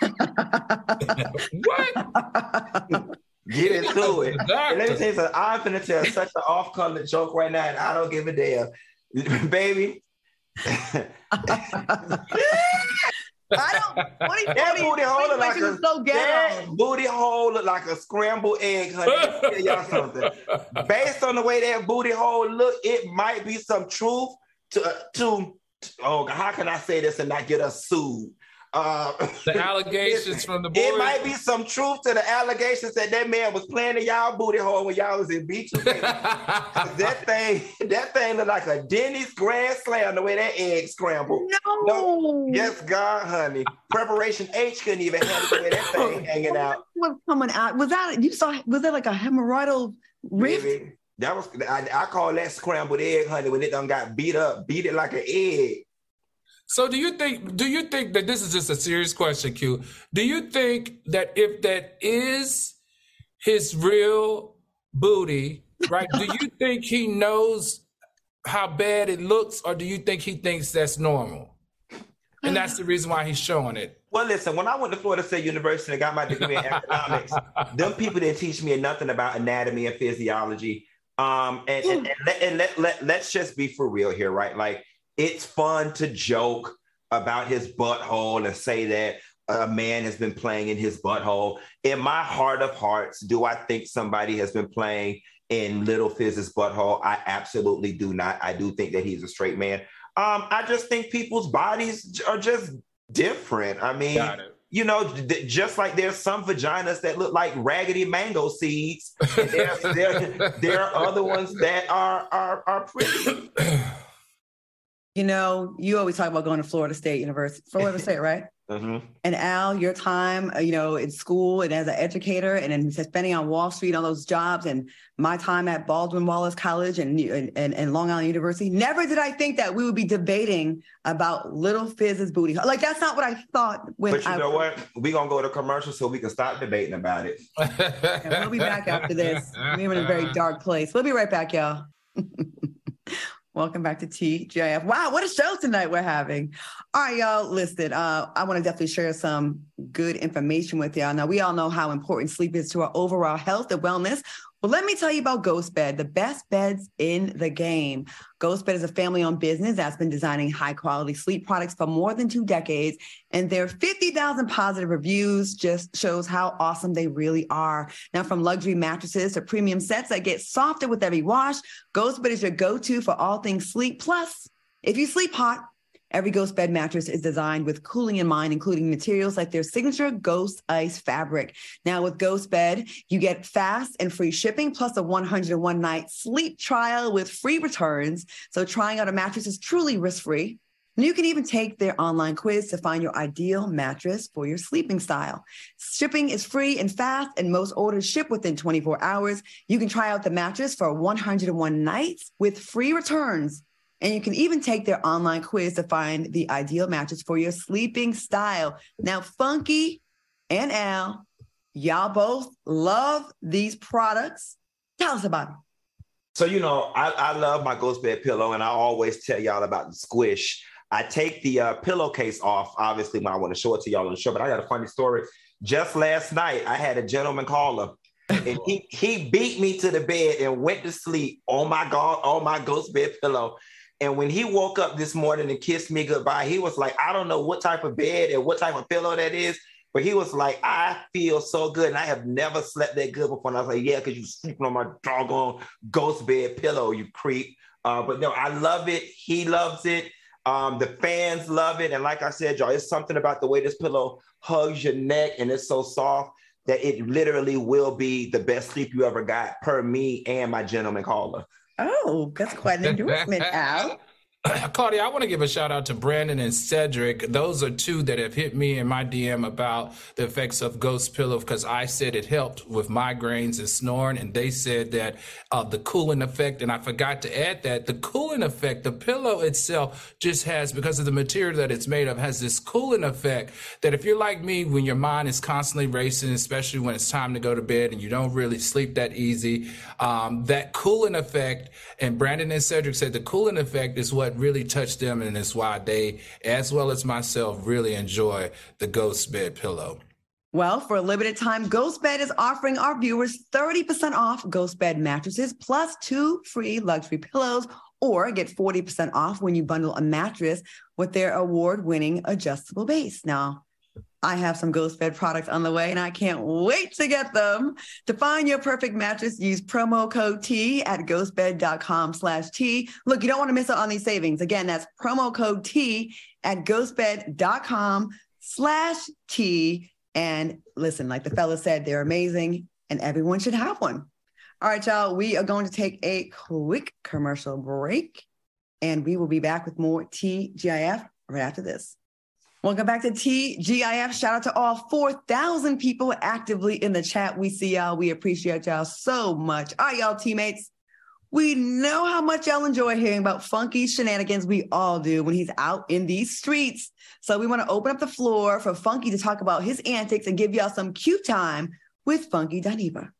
Speaker 2: what?
Speaker 3: Get into it. And let me tell you something. I'm finna tell such an off-color joke right now, and I don't give a damn. Baby, I
Speaker 1: don't. What that booty hole look like a so that
Speaker 3: booty hole look like a scrambled egg, honey. Let me tell y'all something. Based on the way that booty hole look, it might be some truth to uh, to. Oh, how can I say this and not get us sued?
Speaker 2: Uh, the allegations from the boys.
Speaker 3: It might be some truth to the allegations that that man was playing the y'all booty hole when y'all was in beach. that thing, that thing looked like a Denny's Grand Slam the way that egg scrambled.
Speaker 1: No. no.
Speaker 3: Yes, God, honey. Preparation H couldn't even handle the way that thing hanging out.
Speaker 1: Was coming out. Was that you saw? Was that like a hemorrhoidal rift? Baby,
Speaker 3: That was I, I call that scrambled egg, honey, when it done got beat up, beat it like an egg.
Speaker 2: So do you think do you think that this is just a serious question, Q? Do you think that if that is his real booty, right? do you think he knows how bad it looks, or do you think he thinks that's normal? And that's the reason why he's showing it.
Speaker 3: Well, listen, when I went to Florida State University and got my degree in economics, them people didn't teach me nothing about anatomy and physiology. Um, and, and, and, let, and let, let, let's just be for real here, right? Like, it's fun to joke about his butthole and say that a man has been playing in his butthole. In my heart of hearts, do I think somebody has been playing in Lil Fizz's butthole? I absolutely do not. I do think that he's a straight man. Um, I just think people's bodies are just different. I mean, you know, th- just like there's some vaginas that look like raggedy mango seeds, there, there, there are other ones that are are are pretty.
Speaker 1: You know, you always talk about going to Florida State University, Florida State, right? Mm-hmm. And Al, your time, uh, you know, in school and as an educator, and then spending on Wall Street, all those jobs, and my time at Baldwin Wallace College and, and, and Long Island University, never did I think that we would be debating about Lil Fizz's booty. Like that's not what I thought. When
Speaker 3: but you
Speaker 1: I,
Speaker 3: know what? We're gonna go to commercial so we can stop debating about it.
Speaker 1: we'll be back after this. We're in a very dark place. We'll be right back, y'all. Welcome back to TGIF. Wow, what a show tonight we're having. All right, y'all, listen, uh, I want to definitely share some good information with y'all. Now, we all know how important sleep is to our overall health and wellness. Well, let me tell you about Ghost Bed, the best beds in the game. Ghost Bed is a family owned business that's been designing high quality sleep products for more than two decades. And their 50,000 positive reviews just shows how awesome they really are. Now, from luxury mattresses to premium sets that get softer with every wash, Ghost Bed is your go to for all things sleep. Plus, if you sleep hot, Every Ghost bed mattress is designed with cooling in mind, including materials like their signature Ghost Ice fabric. Now, with Ghost Bed, you get fast and free shipping plus a 101 night sleep trial with free returns. So, trying out a mattress is truly risk free. And you can even take their online quiz to find your ideal mattress for your sleeping style. Shipping is free and fast, and most orders ship within 24 hours. You can try out the mattress for 101 nights with free returns. And you can even take their online quiz to find the ideal matches for your sleeping style. Now, Funky and Al, y'all both love these products. Tell us about them.
Speaker 3: So, you know, I, I love my ghost bed pillow, and I always tell y'all about the squish. I take the uh, pillowcase off, obviously, when I want to show it to y'all on the show. But I got a funny story. Just last night, I had a gentleman caller, and he he beat me to the bed and went to sleep on my god on my ghost bed pillow. And when he woke up this morning and kissed me goodbye, he was like, I don't know what type of bed and what type of pillow that is, but he was like, I feel so good. And I have never slept that good before. And I was like, yeah, because you're sleeping on my doggone ghost bed pillow, you creep. Uh, but no, I love it. He loves it. Um, the fans love it. And like I said, y'all, it's something about the way this pillow hugs your neck and it's so soft that it literally will be the best sleep you ever got per me and my gentleman caller.
Speaker 1: Oh, that's quite an endorsement, Al.
Speaker 2: Claudia, I want to give a shout out to Brandon and Cedric. Those are two that have hit me in my DM about the effects of Ghost Pillow because I said it helped with migraines and snoring, and they said that uh, the cooling effect, and I forgot to add that the cooling effect, the pillow itself just has, because of the material that it's made of, has this cooling effect that if you're like me, when your mind is constantly racing, especially when it's time to go to bed and you don't really sleep that easy, um, that cooling effect, and Brandon and Cedric said the cooling effect is what really touched them, and it's why they, as well as myself, really enjoy the Ghost Bed pillow.
Speaker 1: Well, for a limited time, Ghost Bed is offering our viewers 30% off Ghost Bed mattresses plus two free luxury pillows, or get 40% off when you bundle a mattress with their award winning adjustable base. Now, I have some Ghost Bed products on the way and I can't wait to get them. To find your perfect mattress, use promo code T at ghostbed.com slash T. Look, you don't want to miss out on these savings. Again, that's promo code T at ghostbed.com slash T. And listen, like the fella said, they're amazing and everyone should have one. All right, y'all, we are going to take a quick commercial break and we will be back with more TGIF right after this. Welcome back to TGIF. Shout out to all 4,000 people actively in the chat. We see y'all. We appreciate y'all so much. All right, y'all teammates. We know how much y'all enjoy hearing about funky shenanigans. We all do when he's out in these streets. So we want to open up the floor for Funky to talk about his antics and give y'all some cute time with Funky Dineva.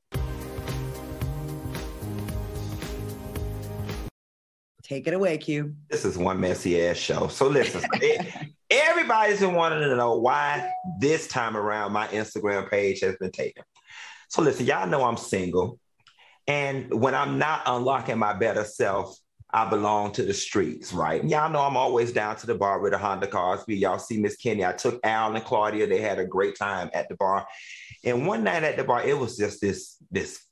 Speaker 1: Take it away, Q.
Speaker 3: This is one messy ass show. So listen, everybody's been wanting to know why this time around my Instagram page has been taken. So listen, y'all know I'm single. And when I'm not unlocking my better self, I belong to the streets, right? Y'all know I'm always down to the bar with the Honda Cosby. Y'all see Miss Kenny. I took Al and Claudia. They had a great time at the bar. And one night at the bar, it was just this, this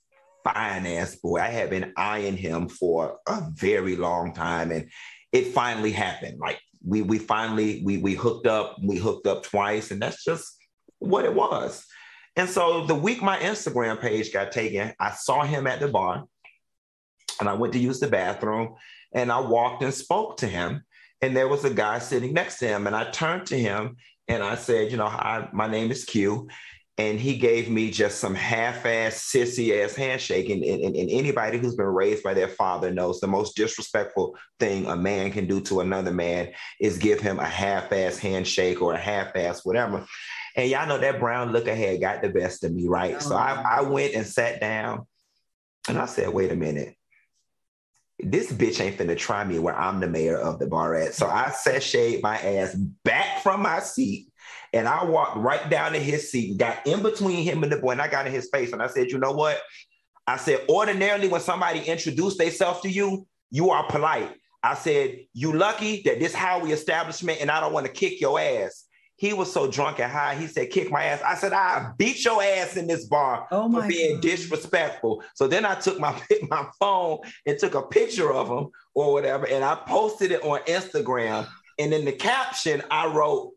Speaker 3: fine ass boy. I had been eyeing him for a very long time. And it finally happened. Like we we finally we we hooked up, we hooked up twice, and that's just what it was. And so the week my Instagram page got taken, I saw him at the bar and I went to use the bathroom and I walked and spoke to him. And there was a guy sitting next to him. And I turned to him and I said, You know, hi, my name is Q. And he gave me just some half ass, sissy ass handshake. And, and, and anybody who's been raised by their father knows the most disrespectful thing a man can do to another man is give him a half ass handshake or a half ass whatever. And y'all know that brown look ahead got the best of me, right? Oh. So I, oh. I went and sat down and I said, wait a minute. This bitch ain't finna try me where I'm the mayor of the bar at. So I sashayed my ass back from my seat and I walked right down to his seat, and got in between him and the boy, and I got in his face. And I said, you know what? I said, ordinarily, when somebody introduced themselves to you, you are polite. I said, you lucky that this Howie establishment, and I don't want to kick your ass. He was so drunk and high. He said, "Kick my ass." I said, "I beat your ass in this bar oh for being God. disrespectful." So then I took my my phone and took a picture of him or whatever, and I posted it on Instagram. And in the caption, I wrote,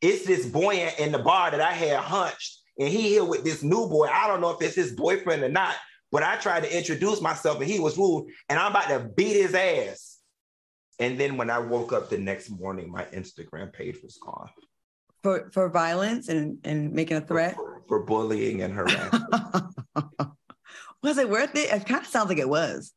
Speaker 3: "It's this boy in the bar that I had hunched, and he here with this new boy. I don't know if it's his boyfriend or not, but I tried to introduce myself, and he was rude, and I'm about to beat his ass." And then when I woke up the next morning, my Instagram page was gone
Speaker 1: for for violence and and making a threat
Speaker 3: for, for bullying and harassment.
Speaker 1: was it worth it? It kind of sounds like it was.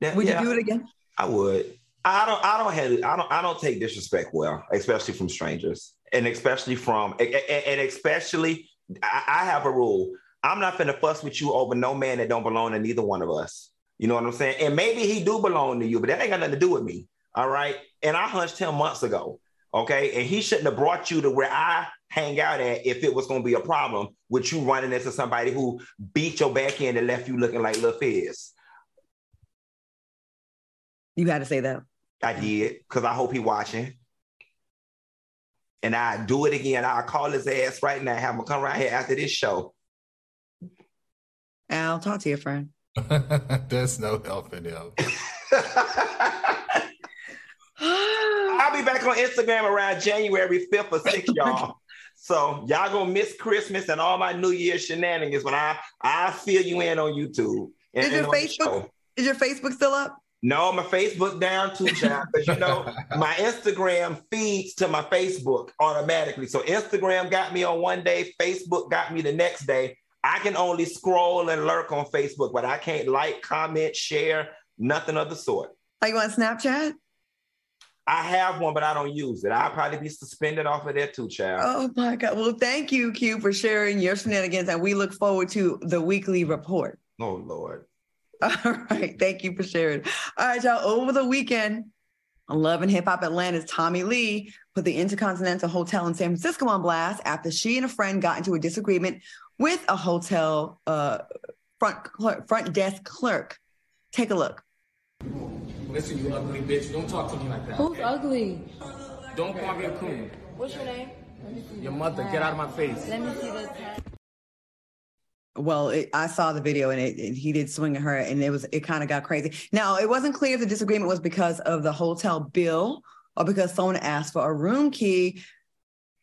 Speaker 1: Would yeah, you do it again?
Speaker 3: I would. I don't. I don't have. I don't. I don't take disrespect well, especially from strangers, and especially from, and, especially, I, have a rule. I'm not gonna fuss with you over no man that don't belong to neither one of us. You know what I'm saying? And maybe he do belong to you, but that ain't got nothing to do with me. All right. And I hunched him months ago. Okay. And he shouldn't have brought you to where I hang out at if it was to be a problem with you running into somebody who beat your back end and left you looking like Lil Fizz.
Speaker 1: You had to say that.
Speaker 3: I did because I hope he watching. And I do it again. I'll call his ass right now. Have him come right here after this show.
Speaker 1: Al, talk to your friend.
Speaker 2: There's no helping him.
Speaker 3: I'll be back on Instagram around January 5th or 6th, y'all. So y'all gonna miss Christmas and all my New Year shenanigans when I I fill you in on YouTube.
Speaker 1: And, is your Facebook is your Facebook still up?
Speaker 3: No, my Facebook down too, child. Because you know, my Instagram feeds to my Facebook automatically. So Instagram got me on one day, Facebook got me the next day. I can only scroll and lurk on Facebook, but I can't like, comment, share, nothing of the sort.
Speaker 1: Are you on Snapchat?
Speaker 3: I have one, but I don't use it. I'll probably be suspended off of there too, child.
Speaker 1: Oh my God. Well, thank you, Q, for sharing your shenanigans. And we look forward to the weekly report.
Speaker 3: Oh, Lord.
Speaker 1: All right. Thank you for sharing. All right, y'all. Over the weekend, Love and Hip Hop Atlanta's Tommie Lee put the Intercontinental Hotel in San Francisco on blast after she and a friend got into a disagreement with a hotel uh, front clerk, front desk clerk. Take a look.
Speaker 6: Listen, you ugly bitch. Don't talk to me like that.
Speaker 7: Who's okay? ugly?
Speaker 6: Don't call me a coon.
Speaker 7: What's your name?
Speaker 6: Your mother. Get out of my face.
Speaker 7: Let me see the
Speaker 1: well, it, I saw the video and it, it, he did swing at her, and it was it kind of got crazy. Now, it wasn't clear if the disagreement was because of the hotel bill or because someone asked for a room key.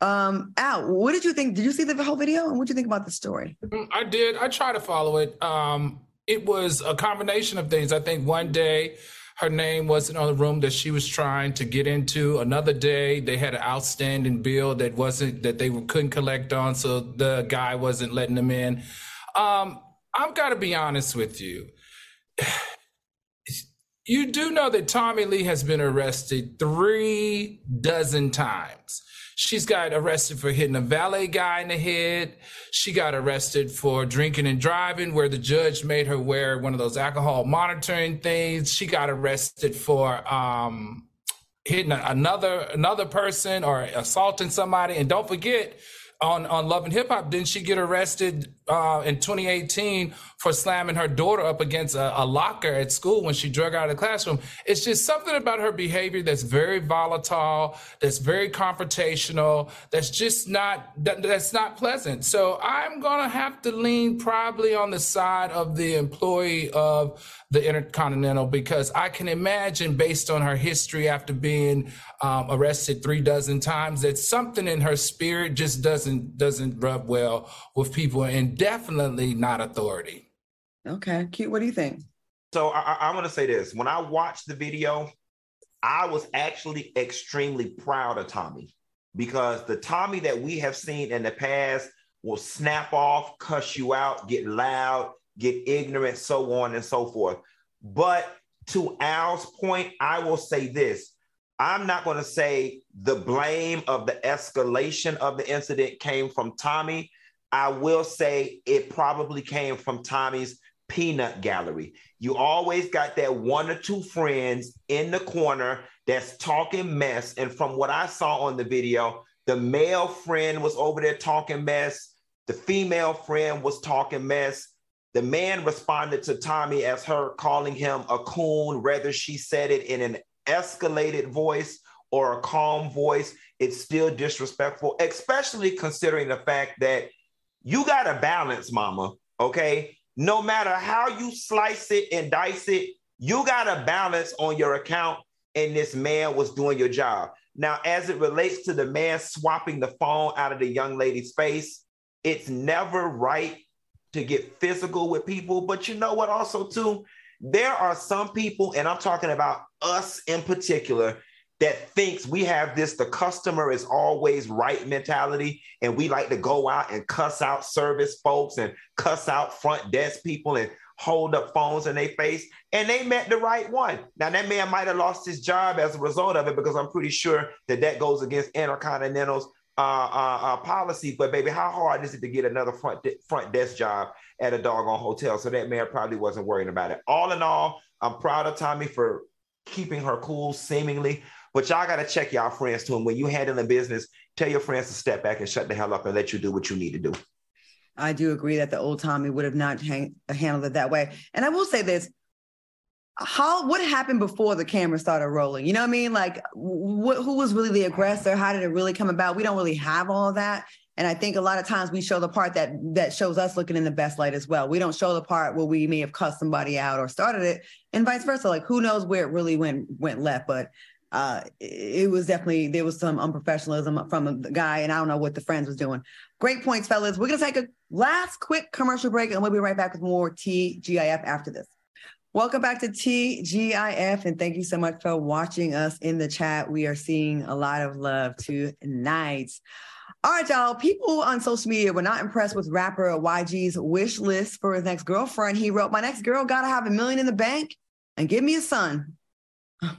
Speaker 1: Um, Al, what did you think? Did you see the whole video, and what did you think about the story?
Speaker 2: Mm, I did. I tried to follow it. Um, it was a combination of things. I think one day her name wasn't on the room that she was trying to get into. Another day, they had an outstanding bill that wasn't that they couldn't collect on, so the guy wasn't letting them in. Um, I've got to be honest with you. you do know that Tommie Lee has been arrested three dozen times. She's got arrested for hitting a valet guy in the head. She got arrested for drinking and driving, where the judge made her wear one of those alcohol monitoring things. She got arrested for um, hitting another another person or assaulting somebody. And don't forget, on on Love and Hip Hop, didn't she get arrested uh, in 2018 for slamming her daughter up against a, a, locker at school when she drug out of the classroom? It's just something about her behavior that's very volatile, that's very confrontational, that's just not that, that's not pleasant. So I'm gonna have to lean probably on the side of the employee of the Intercontinental because I can imagine, based on her history after being um, arrested three dozen times, that something in her spirit just doesn't doesn't rub well with people, and definitely not authority.
Speaker 1: Okay, cute. What do you think?
Speaker 3: So I, I going to say this: when I watched the video, I was actually extremely proud of Tommie because the Tommie that we have seen in the past will snap off, cuss you out, get loud, get ignorant, so on and so forth. But to Al's point, I will say this. I'm not going to say the blame of the escalation of the incident came from Tommie. I will say it probably came from Tommie's peanut gallery. You always got that one or two friends in the corner that's talking mess. And from what I saw on the video, the male friend was over there talking mess. The female friend was talking mess. The man responded to Tommie as her calling him a coon, whether she said it in an escalated voice or a calm voice. It's still disrespectful, especially considering the fact that you got a balance, mama. Okay. No matter how you slice it and dice it, you got a balance on your account, and this man was doing your job. Now, as it relates to the man swapping the phone out of the young lady's face, it's never right to get physical with people. But you know what, also, too? There are some people, and I'm talking about us in particular, that thinks we have this the customer is always right mentality and we like to go out and cuss out service folks and cuss out front desk people and hold up phones in their face and they met the right one now that man might have lost his job as a result of it because i'm pretty sure that that goes against intercontinental's uh, uh, uh, policy. But baby, how hard is it to get another front de- front desk job at a doggone hotel? So that man probably wasn't worrying about it. All in all, I'm proud of Tommie for keeping her cool, seemingly. But y'all gotta check y'all friends too. And when you handling business, tell your friends to step back and shut the hell up and let you do what you need to do.
Speaker 1: I do agree that the old Tommie would have not hang- handled it that way. And I will say this: how what happened before the camera started rolling? You know what i mean? Like wh- who was really the aggressor? How did it really come about? We don't really have all that. And i think a lot of times we show the part that that shows us looking in the best light as well. We don't show the part where we may have cussed somebody out or started it and vice versa. Like who knows where it really went went left but uh, it was definitely there was some unprofessionalism from the guy, and I don't know what the friends was doing. Great points, fellas. We're gonna take a last quick commercial break, and we'll be right back with more TGIF after this. Welcome back to TGIF, and thank you so much for watching us in the chat. We are seeing a lot of love tonight. All right, y'all. People on social media were not impressed with rapper YG's wish list for his next girlfriend. He wrote, My next girl got to have a million in the bank and give me a son. I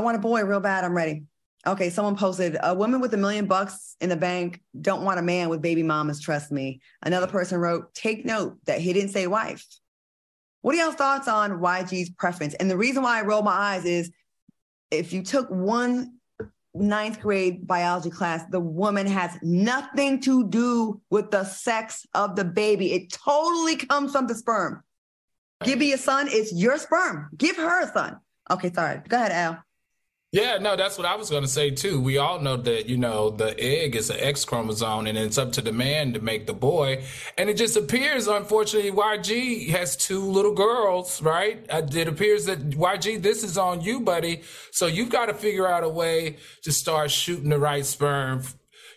Speaker 1: want a boy real bad. I'm ready. Okay, someone posted a woman with a million bucks in the bank don't want a man with baby mamas, trust me. Another person wrote, take note that he didn't say wife. What are y'all's thoughts on YG's preference? And the reason why I roll my eyes is if you took one ninth grade biology class, the woman has nothing to do with the sex of the baby. It totally comes from the sperm. Give me a son, it's your sperm. Give her a son. Okay, sorry. Go ahead, Al.
Speaker 2: Yeah, no, that's what I was going to say too. We all know that, you know, the egg is an X chromosome and it's up to the man to make the boy. And it just appears, unfortunately, YG has two little girls, right? Uh, it appears that YG, this is on you, buddy. So you've got to figure out a way to start shooting the right sperm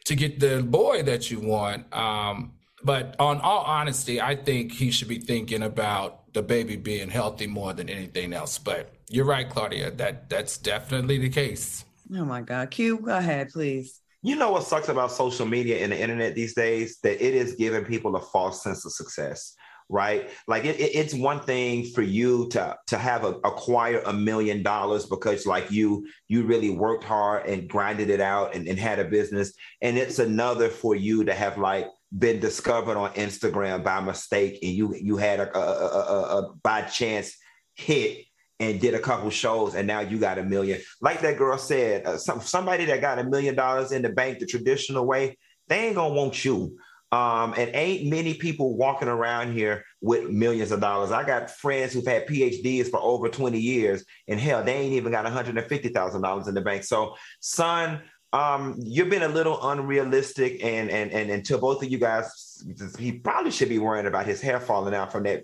Speaker 2: to get the boy that you want. Um, but on all honesty, I think he should be thinking about the baby being healthy more than anything else. But you're right, Claudia. That that's definitely the case.
Speaker 1: Oh my God. Q, go ahead, please.
Speaker 3: You know what sucks about social media and the internet these days? That it is giving people a false sense of success. right? Like it, it, it's one thing for you to to have a, acquire a million dollars because like you you really worked hard and grinded it out and, and had a business, and it's another for you to have like been discovered on Instagram by mistake and you you had a, a, a, a by chance hit and did a couple shows and now you got a million. Like that girl said, uh, some, somebody that got a million dollars in the bank the traditional way, they ain't gonna want you. Um, and ain't many people walking around here with millions of dollars. I got friends who've had PhDs for over 20 years, and hell, they ain't even got $150,000 in the bank. So, son, um, you've been a little unrealistic, and and and until both of you guys, he probably should be worrying about his hair falling out from that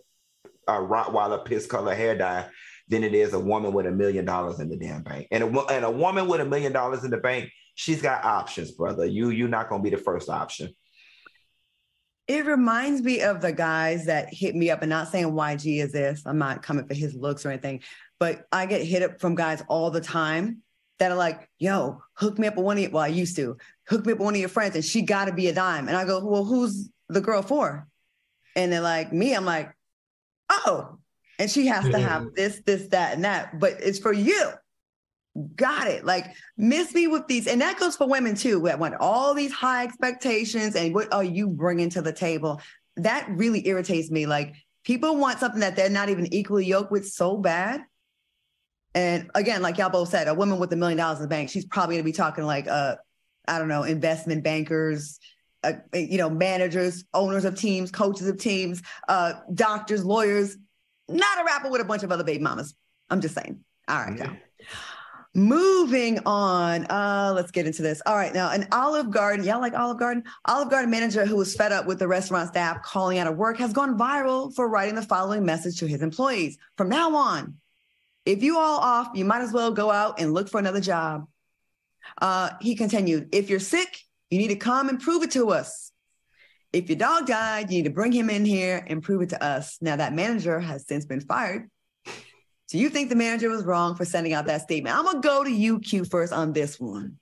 Speaker 3: uh, Rottweiler piss color hair dye than it is a woman with a million dollars in the damn bank. And a, and a woman with a million dollars in the bank, she's got options, brother. You you're not gonna be the first option.
Speaker 1: It reminds me of the guys that hit me up, and not saying YG is this. I'm not coming for his looks or anything, but I get hit up from guys all the time that are like, "Yo, hook me up with one of your." Well, I used to hook me up with one of your friends, and she got to be a dime. And I go, "Well, who's the girl for?" And they're like, "Me." I'm like, "Oh," and she has to have this, this, that, and that. But it's for you. Got it. Like miss me with these, and that goes for women too. We want all these high expectations, and what are you bringing to the table? That really irritates me. Like people want something that they're not even equally yoked with so bad. And again, like y'all both said, a woman with a million dollars in the bank, she's probably gonna be talking like, uh, I don't know, investment bankers, uh, you know, managers, owners of teams, coaches of teams, uh, doctors, lawyers. Not a rapper with a bunch of other baby mamas. I'm just saying. All right, yeah. Moving on, uh, let's get into this. All right, now an Olive Garden, y'all like Olive Garden? Olive Garden manager who was fed up with the restaurant staff calling out of work has gone viral for writing the following message to his employees. From now on, if you all off, you might as well go out and look for another job. Uh, he continued, if you're sick, you need to come and prove it to us. If your dog died, you need to bring him in here and prove it to us. Now that manager has since been fired do you think the manager was wrong for sending out that statement? I'm gonna go to you, Q, first on this one.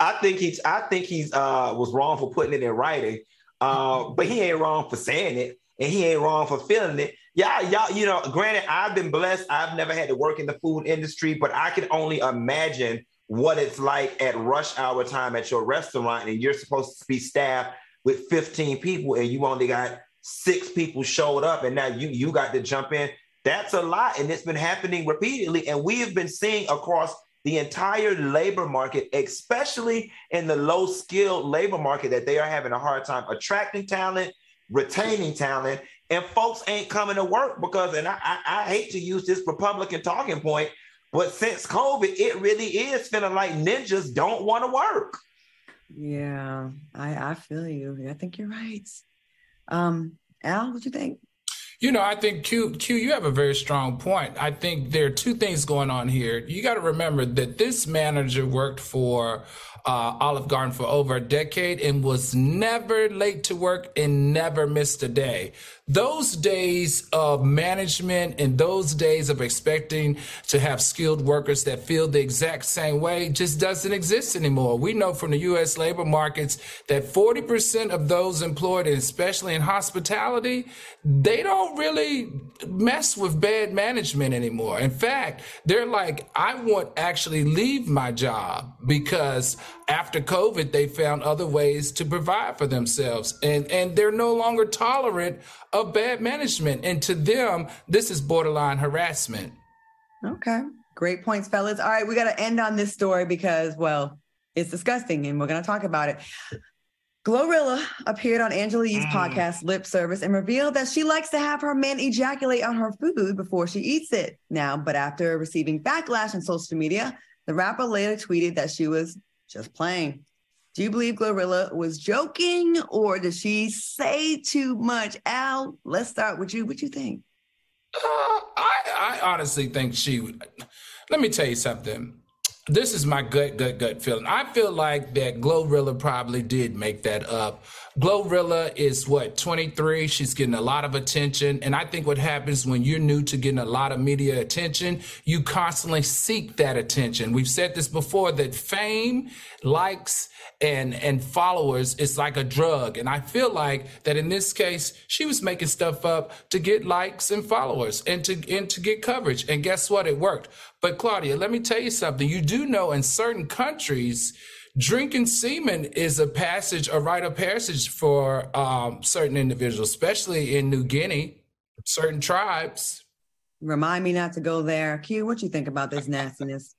Speaker 3: I think he's I think he's uh was wrong for putting it in writing. Uh, but he ain't wrong for saying it, and he ain't wrong for feeling it. Yeah, y'all, you know, granted, I've been blessed. I've never had to work in the food industry, but I can only imagine what it's like at rush hour time at your restaurant, and you're supposed to be staffed with 15 people, and you only got six people showed up, and now you you got to jump in. That's a lot. And it's been happening repeatedly. And we have been seeing across the entire labor market, especially in the low skilled labor market, that they are having a hard time attracting talent, retaining talent, and folks ain't coming to work because, and I, I, I hate to use this Republican talking point, but since COVID, it really is feeling like ninjas don't want to work.
Speaker 1: Yeah, I, I feel you. I think you're right. Um, Al, what do you think?
Speaker 2: You know, I think Q, Q, you have a very strong point. I think there are two things going on here. You got to remember that this manager worked for uh, Olive Garden for over a decade and was never late to work and never missed a day. Those days of management and those days of expecting to have skilled workers that feel the exact same way just doesn't exist anymore. We know from the U.S. labor markets that 40% of those employed, especially in hospitality, they don't really mess with bad management anymore. In fact, they're like, I won't actually leave my job because after COVID, they found other ways to provide for themselves. And, and they're no longer tolerant of bad management. And to them, this is borderline harassment.
Speaker 1: Okay. Great points, fellas. All right, we got to end on this story because, well, it's disgusting and we're going to talk about it. Glorilla appeared on Angela Yee's mm. podcast, Lip Service, and revealed that she likes to have her men ejaculate on her food before she eats it. Now, but after receiving backlash on social media, the rapper later tweeted that she was just playing. Do you believe Glorilla was joking or did she say too much? Al, let's start with you. What you think?
Speaker 2: Uh, I, I honestly think she. would. Let me tell you something. This is my gut, gut, gut feeling. I feel like that Glorilla probably did make that up Glorilla is what 23. She's getting a lot of attention, and I think what happens when you're new to getting a lot of media attention, you constantly seek that attention. We've said this before that fame, likes, and and followers is like a drug, and I feel like that in this case, she was making stuff up to get likes and followers and to and to get coverage. And guess what? It worked. But Claudia, let me tell you something. You do know in certain countries drinking semen is a passage, a rite of passage for um, certain individuals, especially in New Guinea, certain tribes.
Speaker 1: Remind me not to go there. Q, what you think about this nastiness?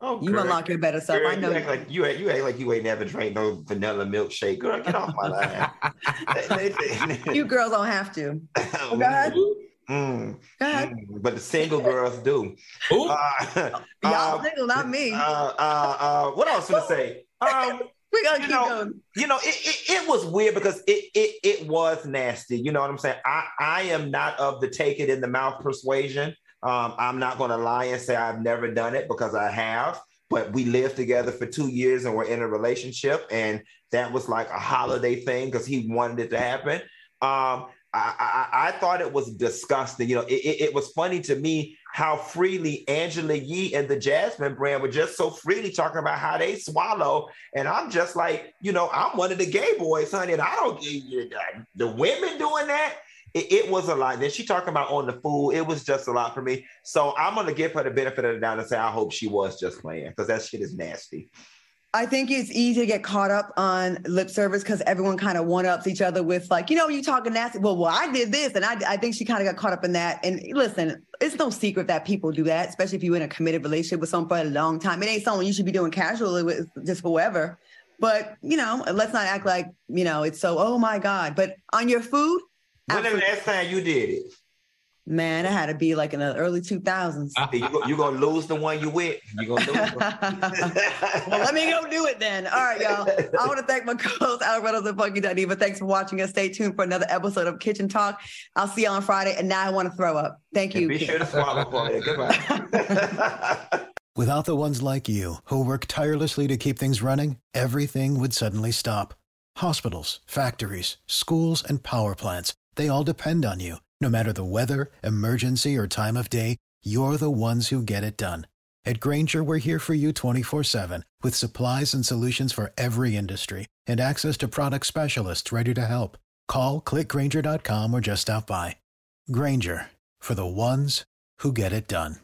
Speaker 1: Oh, you girl, unlock your better self. Girl, I know.
Speaker 3: You act like you act, you act like you ain't never drank no vanilla milkshake. Girl, get off my
Speaker 1: line. you girls don't have to. Oh, go ahead.
Speaker 3: Mm, mm, but the single girls do.
Speaker 1: Uh, Y'all uh, single, not me. Uh, uh,
Speaker 3: uh, what else to say? Um,
Speaker 1: we gotta
Speaker 3: you
Speaker 1: keep
Speaker 3: know,
Speaker 1: going.
Speaker 3: You know, it, it, it, was weird because it, it it was nasty. You know what I'm saying? I, I am not of the take it in the mouth persuasion. Um, I'm not gonna lie and say I've never done it because I have. But we lived together for two years and we're in a relationship, and that was like a holiday thing because he wanted it to happen. Um, I, I, I, thought it was disgusting. You know, it, it, it, was funny to me how freely Angela Yee and the Jasmine brand were just so freely talking about how they swallow. And I'm just like, you know, I'm one of the gay boys, honey, and I don't, get you the women doing that, it, it was a lot. Then she talking about on the food, it was just a lot for me. So I'm to give her the benefit of the doubt and say, I hope she was just playing because that shit is nasty.
Speaker 1: I think it's easy to get caught up on lip service because everyone kind of one ups each other with like, you know, you talking nasty. Well, well, I did this, and I, I think she kind of got caught up in that. And listen, it's no secret that people do that, especially if you're in a committed relationship with someone for a long time. It ain't something you should be doing casually with just whoever. But you know, let's not act like you know it's so. Oh my God! But on your food.
Speaker 3: When the last time you did it?
Speaker 1: Man, it had to be like in the early 2000s.
Speaker 3: You're going to lose the one you with. You're going to lose
Speaker 1: Well, let me go do it then. All right, y'all. I want to thank my co-host, Alvarez and Funky but Thanks for watching us. Stay tuned for another episode of Kitchen Talk. I'll see you on Friday. And now I want to throw up. Thank you.
Speaker 3: be sure to swallow for it. Goodbye.
Speaker 7: Without the ones like you who work tirelessly to keep things running, everything would suddenly stop. Hospitals, factories, schools, and power plants, they all depend on you. No matter the weather, emergency, or time of day, you're the ones who get it done. At Grainger, we're here for you 24 7 with supplies and solutions for every industry and access to product specialists ready to help. Call clickgrainger.com or just stop by. Grainger for the ones who get it done.